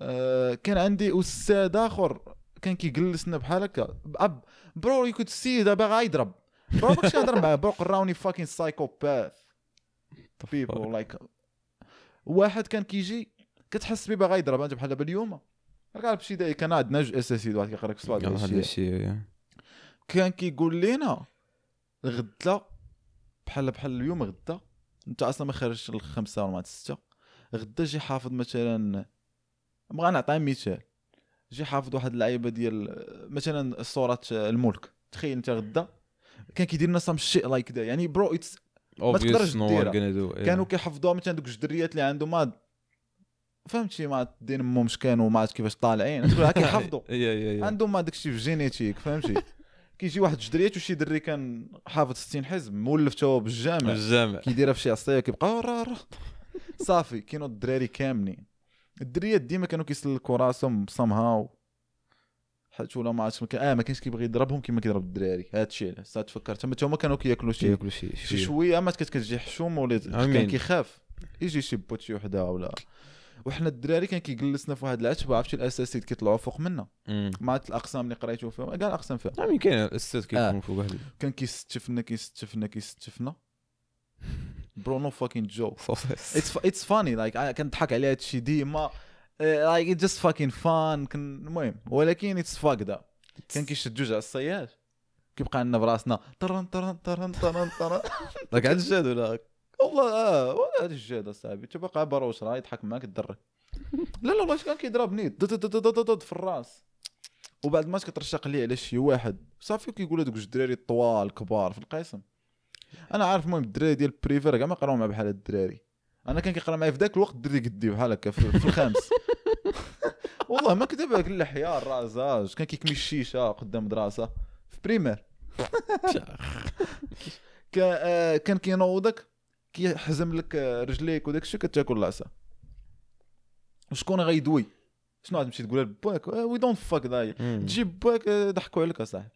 آه، كان عندي أستاذ آخر كان كيجلسنا بحال هكا. bro you could see دابا غايضرب bro ماكش كنهضر معاه. bro قراوني fucking psychopath people like واحد كان كيجي كتحس بيه باغا يضرب. بحال دابا اليوم كاع ابتدائي كان عندنا جوج اساسي واحد كيقرا لك الصباح هذا الشيء كان كيقول لنا غدا بحال بحال اليوم غدا. انت أصلا ما خرجتش الخمسة ولا ستة. غدا جي حافظ مثلا بغا نعطي مثال. جي حافظ واحد اللعيبة ديال مثلا صورة الملك. تخيل انت غدا كان كيدير لنا some shit like that يعني bro it's ما تقدرش ديرها. كانوا كيحفظوها مثلا دوك جوج دريات اللي عندهم. ما فهمتي ما دين امهمش كانوا ما عرفت كيفاش طالعين. كيحفظوا عندهم ما داكشي في الجينيتيك فهمتي؟ كيجي واحد جدريات وشي دري كان حافظ 60 حزب مولف تو بالجامع. بالجامع. كيديرها في شي عصيه كيبقى صافي كاينوا الدراري كاملين. الدريات ديما كانوا كيسلكوا راسهم سام هاو حيت ولا ما عرفتش آه ما كاينش كيبغي يضربهم كيما كيضرب الدراري. هذا الشيء علاش؟ تفكرت. تما هما كانوا كياكلوا شي كياكلوا شي شوية ما كتجي حشومه ولا كان كيخاف. يجي شي بوت شي وحدة ولا وحنا الدراري كان كيجلسنا في واحد العتبة عرفتي الاساسيات كيطلعوا فوق منا مع الأقسام اللي قريتو فيهم كاع الاقسام فيها. نعم كاين الأستاذ كيكون آه. فوق واحد كان كيستفنا كيستفنا كيستفنا برو نو فاكين جو اتس اتس فاني لايك كنضحك على هذا الشيء ديما لايك اتس جاست فاكين فان المهم ولكن اتس فاك ذا كان كيشد جوج على الصياد كيبقى عندنا براسنا طرن طرن طرن طرن طرن. لاك عاد الجاد ولا؟ والله آه ولا هذا الجهد اصاحبي تبقى باروش راه يضحك معاك تدرك لا لا والله كان كيضربني في الراس. وبعد ما كترشق لي على شي واحد. صافي كيقول هذوك الدراري الطوال الكبار في القسم. أنا عارف المهم الدراري ديال البريفير كاع ما قراو مع بحال الدراري. أنا كان كيقرا معايا في ذاك الوقت الدري قدي بحال هكا في, في الخامس. والله ما كذب لك اللحيه الرازاج كان كيكمي الشيشة قدام دراسه في بريمير آه، كان كينوضك؟ كيحزم لك رجليك وداك الشيء كتاكل العصا. وشكون غيدوي؟ شنو غتمشي تقول لباك we don't fuck the تجيب باك ضحكوا عليك أصاحبي.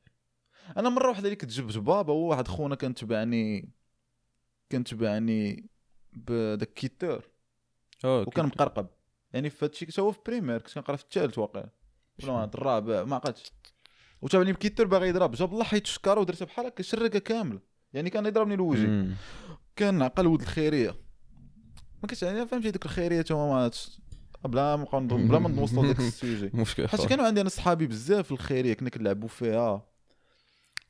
أنا مرة واحدة اللي كتجبت بابا هو واحد خونا كان تبعني كان تبعني بداك كيتور وكان مقرقب يعني في هادشي هو في primaire كنت كنقرا في الثالث واقع ولا الرابع ما عقلتش. وتابعني بكيتور باغي يضرب. جاب الله حيت شكاره ودرتها بحال هكا شرقة كاملة. يعني كان يضربني لوجهي. كان عقل ولد الخيرية. ما كنتش يعني فهمتي ديك الخيرية تما ما بلا ما بلا ما نوصلوا داك السوجي مشكل حيت كانوا عندي أنا صحابي بزاف في الخيرية كنا كنلعبوا فيها.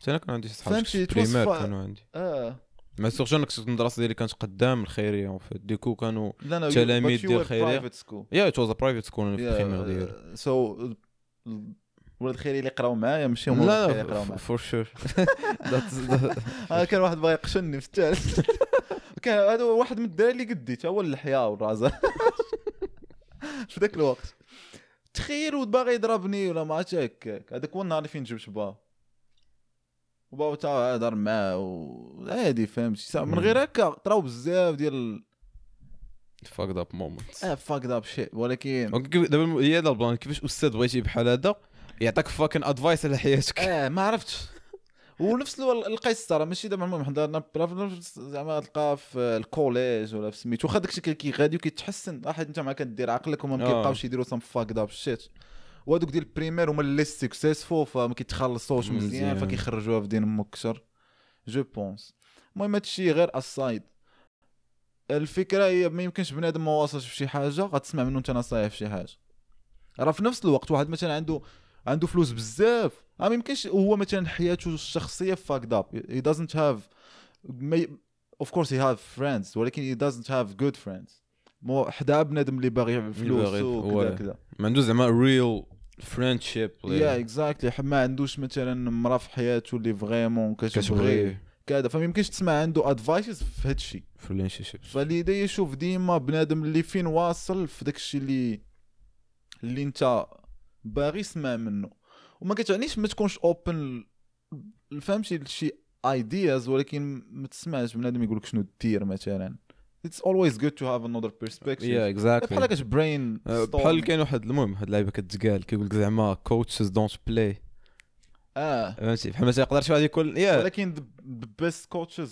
أنا كان عندي صحاب بريمير كانوا عندي. آه. ما سورجو أنا كنت المدرسة ديالي كانت قدام الخيرية ديكو كانوا تلاميذ ديال الخيرية. yeah it was a private school في ال primaire ديالي. so ولاد خيري اللي قراو معايا ماشي هما اللي قراو معايا. for sure كان واحد بغى يقشني في الثالث كان هذا واحد من الدراري اللي قدي هو اللحية والرازة. في ذاك الوقت. تخيل باغي يضربني ولا ما عرفتش هكاك. هذاك هو النهار اللي فين جبت بابا وبابا تا هضر معاه وعادي فهمتي من غير هكا طراو بزاف ديال fucked up moment آه fucked up شيء. ولكن دابا هي هذا ال plan كيفاش أستاذ بغيتي بحال هذا؟ يعطيك fucking advice على حياتك. آه ما عرفتش ونفس القصة ماشي دابا المهم حضرنا زعما تلقى في ال collège ولا في سميتو. واخا داكشي كي غادي وكيتحسن واحد أنت ما كدير عقلك هما ما كيبقاوش يديروا سم fucked up shit وهذوك ديال ال primaire هما اللي successful فما كيتخلصوش مزيان. فكيخرجوها في دين أمك كثر je pense المهم هادشي غير aside الفكرة هي ما يمكنش بنادم ما واصلش في شي حاجة غتسمع منه أنت نصايح في شي حاجة. راه في نفس الوقت واحد مثلا عنده عنده فلوس بزاف. ما يمكنش هو مثلا حياته الشخصية fucked up he doesn't have may, of course he have friends ولكن he doesn't have good friends. مو حدا بنادم اللي باغي فلوس وكذا كذا. ما عنده زعما real friendship يا exactly ما عندوش مثلا مرا في حياته اللي vraiment كتبغي كذا. فما يمكنش تسمع عنده advices في هذا الشيء في ال relationship فاللي يشوف ديما بنادم اللي فين واصل في داك الشيء اللي اللي انت باغي يسمع منه. وما كتعنيش ما تكونش open فهمتي لشي ideas ولكن ما تسمعش بنادم يقول لك شنو دير مثلا. It's always good to have another perspective. Yeah exactly. بحال هكاش برين بحال كاين واحد المهم واحد اللعيبه كتقال كيقول لك زعما coaches don't play. آه. فهمتي؟ بحال ما تيقدرش واحد يكون yeah. ولكن the best coaches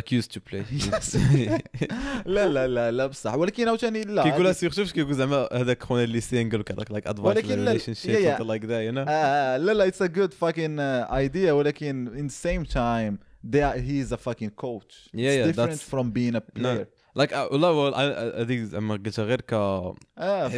used to play. لا لا لا لا بصح. ولكن عاوتاني لا كيقولها سيغ كيقول زعما هذاك خونا اللي single كيعطيك like advice ولكن like the you know لا لا it's a good fucking idea ولكن in the same time they he is a fucking coach. Yeah yeah it's different from being a player. لايك والله هذيك زعما قلتها غير ك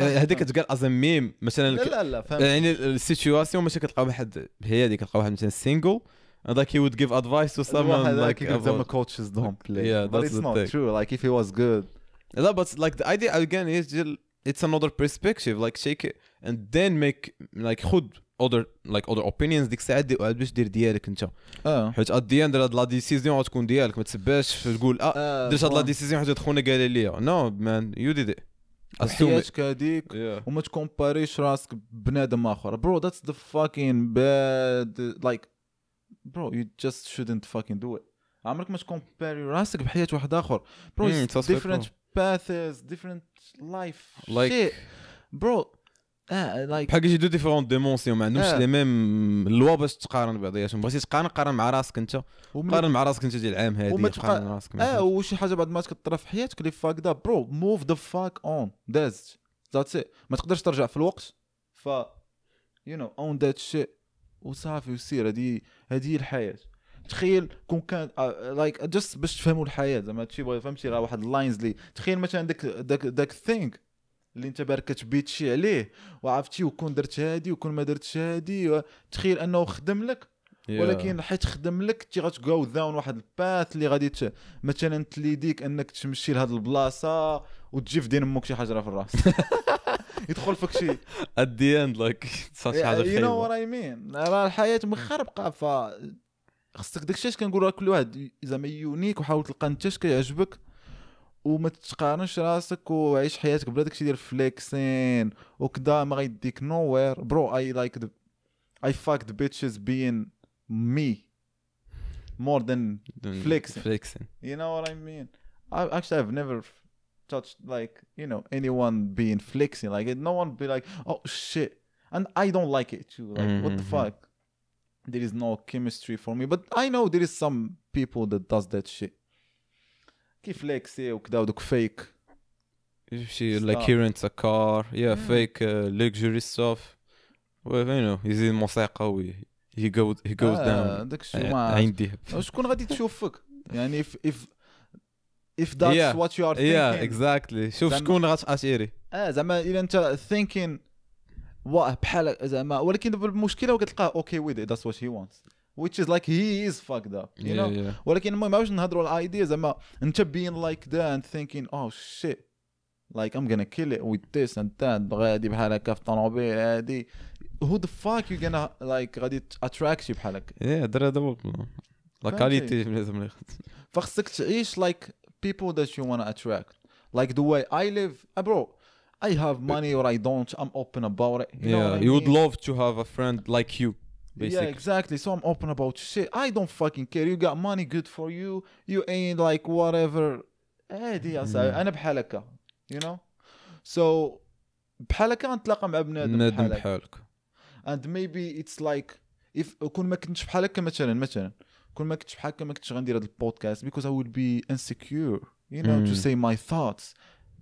هذيك كتقال از ميم مثلا لا لا لا فهمت. يعني السيتواسيون ماشي كتلقى واحد هي هذيك كتلقى واحد مثلا سينجل and like he would give advice to someone like about... the coaches don't play yeah but that's it's the not thing. true like if he was good لا but like the idea again is just it's another perspective like shake it and then make like خد other like other opinions ديك الساعه دي باش دير ديالك انت اه حيت ات دي اند هاد لا ديسيزيون غتكون ديالك ما تسباش تقول اه درت هاد لا ديسيزيون حيت خونا قال لي نو مان يو ديد ات حياتك هذيك وما تكومباريش راسك بنادم اخر برو ذاتس ذا فاكين باد لايك برو يو جاست شودنت فاكين دو ات عمرك ما تcomparي راسك بحياة واحد آخر. bro different paths different life like bro آه like بحال قلتي deux ديفيرون ديمونسيون ما عندهمش. لي ميم اللوا باش تقارن بعضياتهم بغيتي تقارن قارن مع راسك انت قارن مع راسك انت ديال العام هادي وما قارن مع راسك آه وشي حاجة بعد ما كطرا في حياتك اللي فاك ذا برو موف ذا فاك اون دازت ذاتس ات ما تقدرش ترجع في الوقت ف يو نو اون ذات شيء وصافي وسير هذه هذه الحياة. تخيل كون كان لايك uh, جست باش تفهموا الحياة زعما هادشي بغا فهمتي راه واحد اللاينز اللي تخيل مثلا داك داك داك ثينك اللي انت بارك كت bitch ي عليه وعرفتي وكون درت هادي وكون ما درتش هادي تخيل انه خدم لك ولكن حيت خدم لك انت غت go down واحد ال path اللي غادي مثلا ت lead يك انك تمشي لهاد البلاصة وتجي في دين أمك شي حجره في الراس. يدخل فيك شي at the end like صافي حاجة you know what I mean راه الحياة مخربقة ف خصك داكشي اش كنقول كل واحد زعما unique وحاول تلقى انت اش كيعجبك وما تقارنش راسك وعيش حياتك بلا داكشي ديال فليكسين وكذا ما غيديك نو وير برو اي لايك اي فاك ذا بيتشز بين مي more than flexing. flexing. You know what I mean? I, actually, I've never touched like you know anyone being flexing. Like no one be like, oh shit, and I don't like it too. Like mm-hmm. what the fuck? There is no chemistry for me. But I know there is some people that does that shit. كيف فليكسي وكذا ودوك فيك she like he rents a car yeah, yeah. fake uh, luxury stuff well you know يزيد الموسيقى و he goes he goes آه down داك الشيء ما عندي شكون غادي تشوفك يعني if if if that's yeah. what you are thinking yeah exactly شوف شكون غتاشيري آه زعما الا انت thinking بحال زعما ولكن المشكلة كتلقاه أوكي it that's what he wants which is like he is fucked up you yeah, know yeah. ولكن المهم باش نهضروا الايديا زعما انت being like that and thinking oh shit like I'm gonna kill it with this and that غادي بحال هكا في الطوموبيل هادي who the fuck you gonna like غادي attract شي بحال هكا يا درا هو لا كاليتي لازم فخصك تعيش like people that you wanna attract like the way I live uh, bro I have money or I don't I'm open about it you yeah you would love to have a friend like you Basically. Yeah, exactly. So I'm open about shit. I don't fucking care. You got money, good for you. You ain't like whatever. عادي يا صاحبي انا بحال هكا you know so بحال هكا غنتلاقى مع بنادم بحال بحالك and maybe it's like if كون ما كنتش بحال هكا مثلا مثلا كون ما كنتش بحال هكا ما كنتش غندير هذا البودكاست because I would be insecure you know mm. to say my thoughts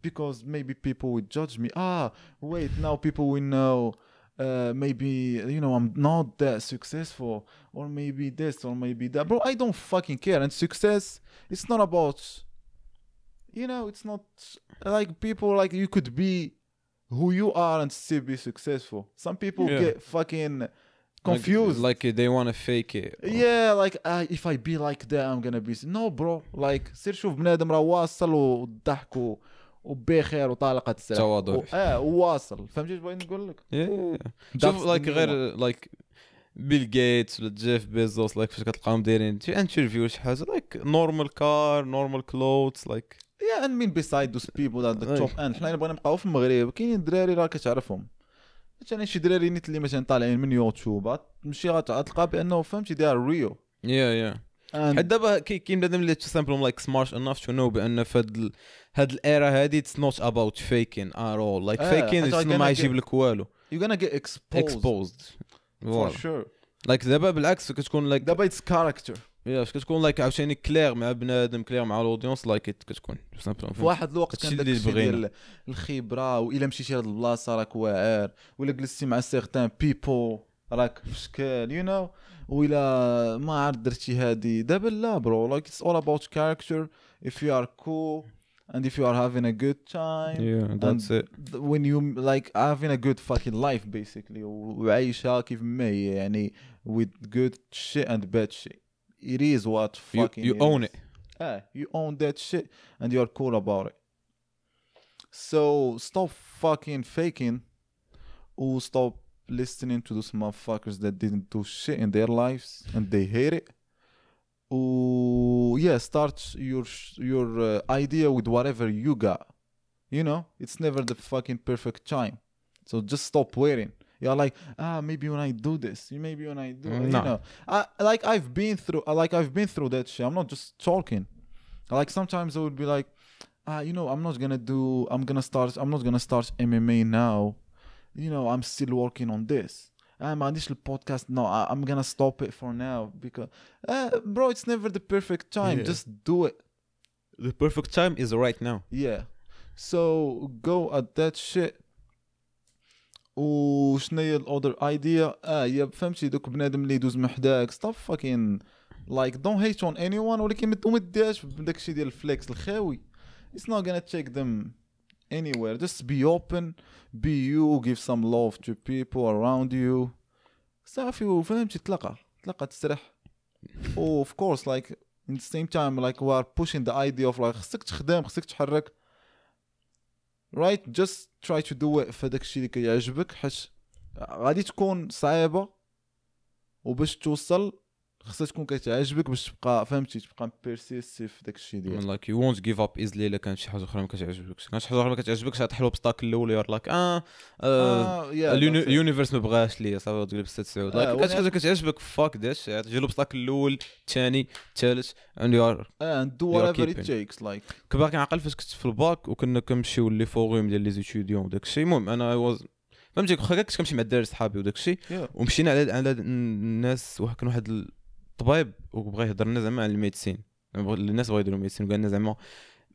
because maybe people would judge me ah wait now people will know uh, maybe you know I'm not that successful or maybe this or maybe that bro I don't fucking care and success it's not about you know it's not like people like you could be who you are and still be successful some people yeah. get fucking confused. Like, like they want to fake it yeah like uh, if i be like that i'm gonna be no bro. Like سير شوف بنادم راه واصل وضحك وبخير وطالقه السلاح تواضع. آه وواصل فهمتي بغيت نقول لك؟ شوف like غير like بيل جيتس ولا جيف بيزوس like فاش كتلقاهم دايرين interview شي حاجة like normal car normal clothes like yeah I mean besides those people at the top and حنا بغينا نبقاو في المغرب؟ كاينين الدراري راه كتعرفهم. مثلا شي دراري نيت اللي مثلا طالعين من يوتيوب تمشي غتلقى بأنه فهمتي they are real yeah yeah حيت دابا كاين بنادم اللي تسامبلهم like smart enough to know بأن في هاد هاد ال era هادي it's not about faking at all like faking ما يجيب لك والو. you gonna get exposed for sure like دابا بالعكس كتكون like دابا it's character yeah فاش كتكون like عاوتاني clear مع بنادم clear مع ال audience like كتكون. في واحد الوقت كان داك الشيء ديال الخبرة وإلا مشيتي لهاد البلاصة راك واعر ولا جلستي مع certain people راك في شكل you know ولا ما عرفت درتي هادي. دابا لا bro like it's all about character if you are cool and if you are having a good time yeah that's it. when you like having a good fucking life basically. وعايشها كيف ما هي يعني with good shit and bad shit. It is what fucking you, you own is. it. Yeah you own that shit and you're cool about it. So stop fucking faking. Or stop listening to those motherfuckers that didn't do shit in their lives and they hate it? Or yeah start your your uh, idea with whatever you got. You know it's never the fucking perfect time. So just stop waiting you're like, ah, maybe when I do this, maybe when I do, no. you know, I, like I've been through, like I've been through that shit. I'm not just talking. Like sometimes I would be like, ah, you know, I'm not gonna do, I'm gonna start, I'm not gonna start MMA now. You know, I'm still working on this. Uh, my initial podcast, no, I, am gonna stop it for now because, uh, bro, it's never the perfect time. Yeah. Just do it. The perfect time is right now. Yeah. So go at that shit وشنو هي ال other idea آه هي فهمتي دوك بنادم اللي يدوز من حداك. stop fucking like don't hate on anyone ولكن ما ديرش بداك الشيء ديال ال flex الخاوي. It's not gonna take them anywhere. Just be open be you give some love to people around you. صافي وفهمتي تلقى تلقى تسرح و of course like in the same time like we are pushing the idea of خصك تخدم خصك تحرك. right just try to do في الشيء اللي كيعجبك حيت غادي تكون صعيبة وباش توصل خصها تكون كتعجبك باش تبقى فهمتي؟ تبقى persistent في داك الشيء ديالك like you won't give up easily إلا كانت شي حاجة أخرى ما كتعجبكش. كانت شي حاجة أخرى ما كتعجبكش غتحل l'obstacle الأول you're like آه, آه ال universe ما بغاش ليا صافي تقول بستة سعود. like كانت شي حاجة كتعجبك fuck that تجي l'obstacle الأول الثاني الثالث and you are and do whatever it takes like كباقي عاقل فاش كنت في الباك وكنا كنمشيو les forums ديال les étudiants وداك الشيء المهم أنا I was فهمتي؟ واخا كنت كنمشي مع الدراري صحابي وداك الشيء ومشينا على على الناس واحد كان واحد الطبيب وبغى يهضر لنا زعما على ال médecine. الناس بغاو يديروا ال médecine وقال لنا زعما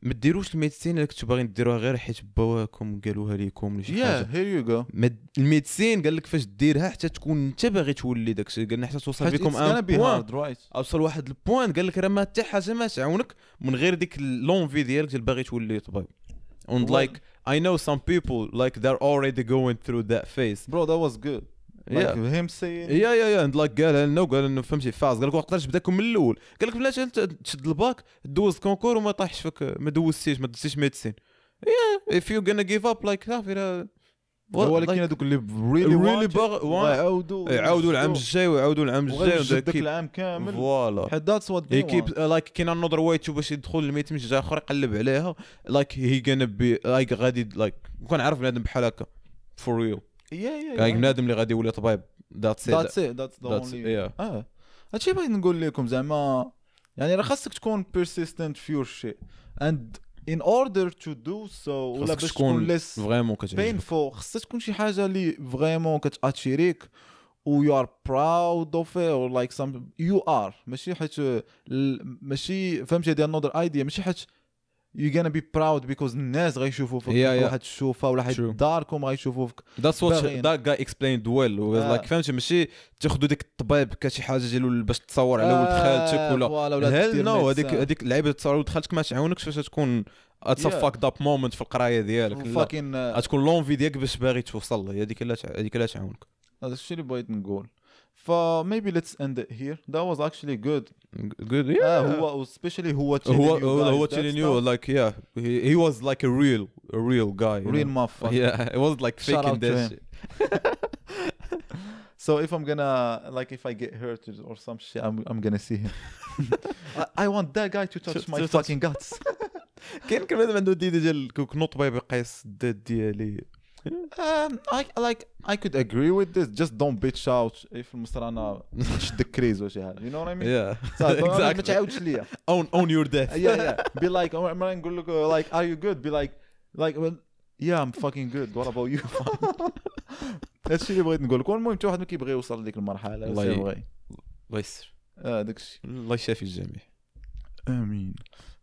ما ديروش ال médecine الا كنتو باغيين ديروها غير حيت بواكم قالوها ليكم ولا شي حاجة. here you go ال médecine قال لك فاش ديرها حتى تكون انت باغي تولي داك الشيء قال لنا حتى توصل بكم un point أوصل واحد ال point قال لك راه ما حتى حاجة ما تعاونك من غير ديك l'envie ديالك ديال باغي تولي طبيب. And like I know some people like they're already going through that phase. Bro that was good. like yeah. him saying yeah yeah yeah like قالها لنا وقال إنه فهمتي فاز. قال لك وقتاش بداكم من الأول. قال لك بلاش تشد الباك دوز concours وما طاحش فيك ما دوزتيش ما دوزتيش médecine if you're gonna give up like صافي ولكن هذوك اللي really really باغ يعاودوا يعاودوا العام الجاي ويعاودوا العام الجاي وذاك العام كامل. voilà حيت that's what keep like كاين another way to باش يدخل الميت جاي آخر يقلب عليها. like he gonna be like غادي like كون عارف بنادم بحال هكا. for real yeah بنادم اللي غادي يولي طبيب. that's it that's the only آه. هادشي بغيت نقول لكم زعما يعني راه خاصك تكون persistent في your shit اند in order to do so ولا باش تكون less vraiment painful خاصها تكون شي حاجة اللي vraiment كت attire يك و you are proud of it or like some you are. ماشي حيت ماشي فهمتي؟ هذه another idea. ماشي حيت you're gonna be proud because الناس غيشوفوا فيك yeah, yeah. واحد الشوفه ولا حيت داركم غيشوفوا فيك that's what that guy explained well. Was like فهمتي ماشي تاخذوا ديك الطبيب كشي حاجة ديالو باش تصور على ولد خالتك ولا. ولا no هذيك هذيك اللعيبه تصور ولد خالتك ما تعاونكش فاش تكون it's fucked up moment في القراية ديالك fucking غتكون l'envie ديالك باش باغي توصل هذيك لا هذيك لا تعاونك. هذا الشيء اللي بغيت نقول. ف maybe let's end it here that was actually good good yeah آه هو especially هو هو هو telling you like yeah he, he was like a real a real guy real motherfucker yeah it was like fucking this shit So if I'm gonna like if I get hurt or some shit, I'm I'm gonna see him. I, I want that guy to touch my fucking guts. كاين كمان عنده ديده ديال كنوط باي يقيس الدات ديالي um, I like I could agree with this just don't bitch out if المسرانة تشد كريز ولا شي حاجة you know what I mean yeah exactly ما تعاودش ليا own own your death yeah yeah be like مرة نقول لك like are you good be like like well yeah I'm fucking good what about you هادشي اللي بغيت نقول لك المهم حتى واحد ما كيبغي يوصل لديك المرحلة الله يبغي الله يسر اه داكشي الله يشافي الجميع امين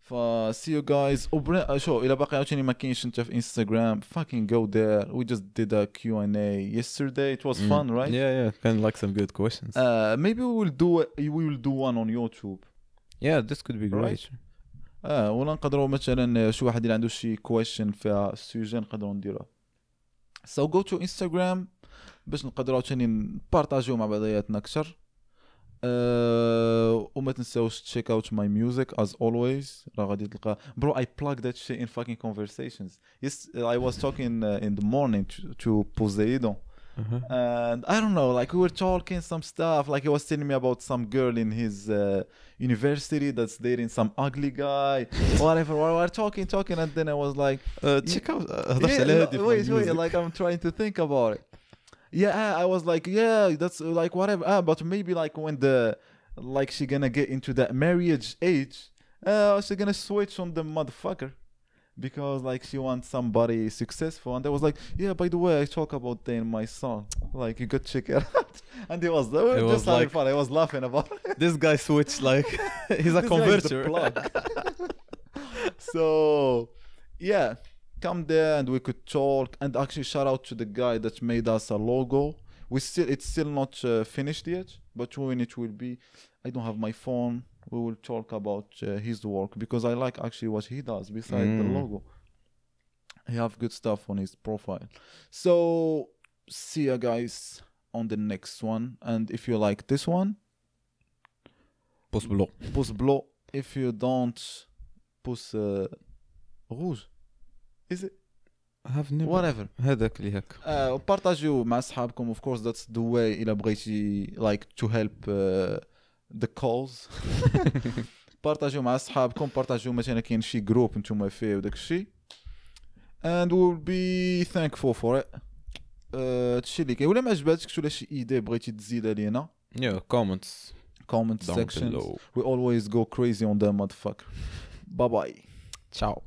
ف see you guys وبر... شو إلى باقي عاوتاني ما كاينش انت في انستغرام fucking go there we just did a Q&A yesterday it was fun right yeah yeah kind of like some good questions uh, maybe we will do we will do one on YouTube yeah this could be great right? آه ولا نقدروا مثلا شي واحد اللي عنده شي question فيها ال sujet نقدروا نديروها so go to Instagram باش نقدروا عاوتاني نبارطاجيو مع بعضياتنا أكثر Uh, وما تنساوش تشيك اوت ماي ميوزك از اولويز راه غادي تلقى برو اي بلاك ذات شي ان فاكين كونفرسيشنز يس اي واز توكين ان ذا مورنينغ تو بوزيدون and I don't know, like we were talking some stuff. Like he was telling me about some girl in his uh, university that's dating some ugly guy, whatever. We were talking, talking, and then I was like, uh, check out. Uh, yeah, wait, wait, like I'm trying to think about it yeah i was like yeah that's like whatever. Ah, but maybe like when the like she gonna get into that marriage age uh she gonna switch on the motherfucker because like she wants somebody successful. And I was like yeah by the way I talk about that in my song. Like you could check it out. And it was, it was just like fun. I was laughing about it. this guy switched like he's a converter. so yeah come there and we could talk and actually shout out to the guy that made us a logo. We still it's still not uh, finished yet but when it will be i don't have my phone. We will talk about uh, his work because i like actually what he does besides mm. the logo. He have good stuff on his profile. So see you guys on the next one. And if you like this one post below post below if you don't post uh, rouge is it have never whatever هذاك اللي هكا uh, بارطاجيو مع اصحابكم of course that's the way الا بغيتي like to help uh, the cause بارطاجيو مع اصحابكم بارطاجيو مثلا كاين شي جروب نتوما فيه وداك الشيء and we'll be thankful for it هادشي uh, اللي كاين ولا ما عجباتكش ولا شي ايدي بغيتي تزيدها لينا yeah comments comment section we always go crazy on them motherfucker bye bye ciao